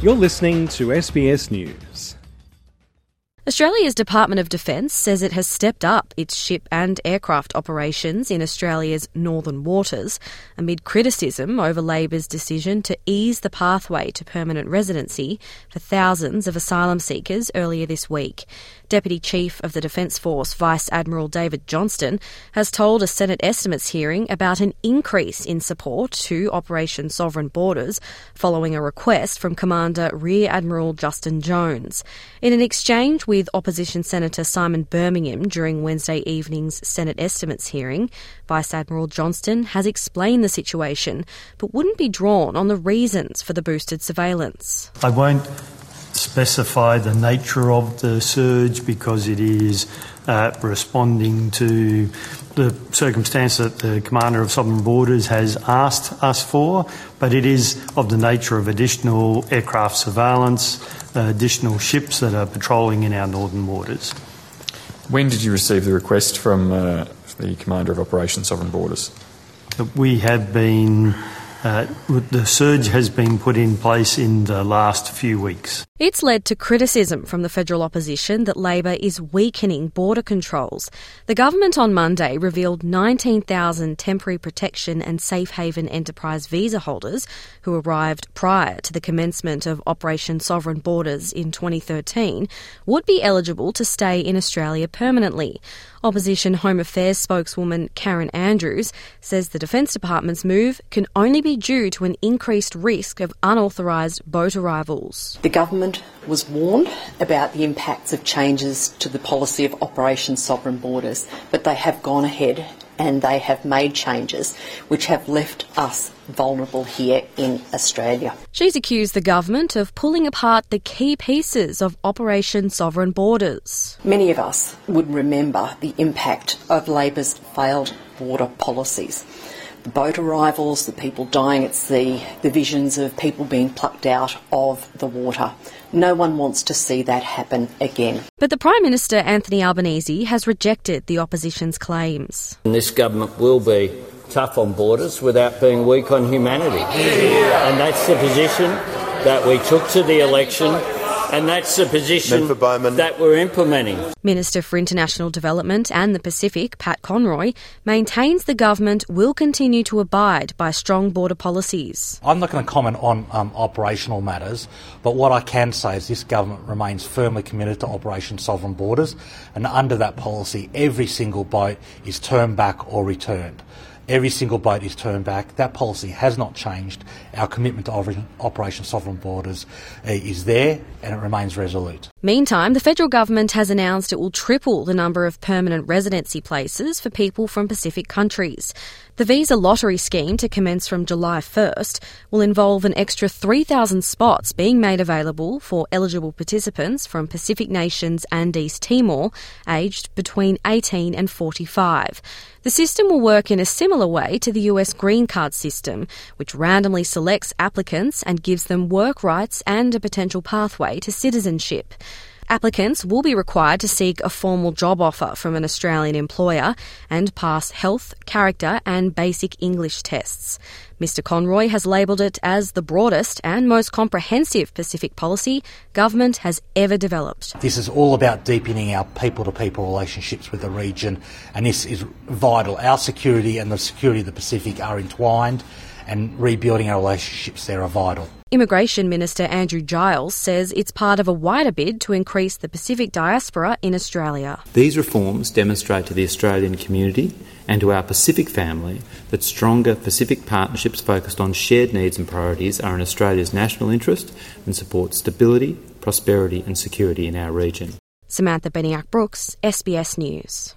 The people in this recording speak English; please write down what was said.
You're listening to SBS News. Australia's Department of Defence says it has stepped up its ship and aircraft operations in Australia's northern waters amid criticism over Labor's decision to ease the pathway to permanent residency for thousands of asylum seekers earlier this week. Deputy Chief of the Defence Force Vice Admiral David Johnston has told a Senate estimates hearing about an increase in support to Operation Sovereign Borders following a request from Commander Rear Admiral Justin Jones. In an exchange with Opposition Senator Simon Birmingham during Wednesday evening's Senate estimates hearing, Vice Admiral Johnston has explained the situation but wouldn't be drawn on the reasons for the boosted surveillance. I won't specify the nature of the surge because it is uh, responding to the circumstance that the Commander of Sovereign Borders has asked us for, but it is of the nature of additional aircraft surveillance, uh, additional ships that are patrolling in our northern waters. When did you receive the request from uh, the Commander of Operation Sovereign Borders? We have been Uh, the surge has been put in place in the last few weeks. It's led to criticism from the federal opposition that Labor is weakening border controls. The government on Monday revealed 19,000 temporary protection and safe haven enterprise visa holders who arrived prior to the commencement of Operation Sovereign Borders in 2013 would be eligible to stay in Australia permanently. Opposition Home Affairs spokeswoman Karen Andrews says the Defence Department's move can only be due to an increased risk of unauthorised boat arrivals. The government was warned about the impacts of changes to the policy of Operation Sovereign Borders, but they have gone ahead and they have made changes which have left us vulnerable here in Australia. She's accused the government of pulling apart the key pieces of Operation Sovereign Borders. Many of us would remember the impact of Labor's failed border policies. The boat arrivals, the people dying at sea, the visions of people being plucked out of the water. No one wants to see that happen again. But the Prime Minister, Anthony Albanese, has rejected the opposition's claims. And this government will be tough on borders without being weak on humanity. And that's the position that we took to the election and that's the position that we're implementing. Minister for International Development and the Pacific, Pat Conroy, maintains the government will continue to abide by strong border policies. I'm not going to comment on um, operational matters, but what I can say is this government remains firmly committed to Operation Sovereign Borders, and under that policy, every single boat is turned back or returned. Every single boat is turned back. That policy has not changed. Our commitment to Operation Sovereign Borders uh, is there and it remains resolute. Meantime, the federal government has announced it will triple the number of permanent residency places for people from Pacific countries. The visa lottery scheme to commence from July 1st will involve an extra 3,000 spots being made available for eligible participants from Pacific nations and East Timor aged between 18 and 45. The system will work in a similar way to the US green card system, which randomly selects applicants and gives them work rights and a potential pathway to citizenship. Applicants will be required to seek a formal job offer from an Australian employer and pass health, character, and basic English tests. Mr. Conroy has labelled it as the broadest and most comprehensive Pacific policy government has ever developed. This is all about deepening our people to people relationships with the region, and this is vital. Our security and the security of the Pacific are entwined, and rebuilding our relationships there are vital. Immigration Minister Andrew Giles says it's part of a wider bid to increase the Pacific diaspora in Australia. These reforms demonstrate to the Australian community and to our Pacific family that stronger Pacific partnerships focused on shared needs and priorities are in Australia's national interest and support stability, prosperity, and security in our region. Samantha Beniak Brooks, SBS News.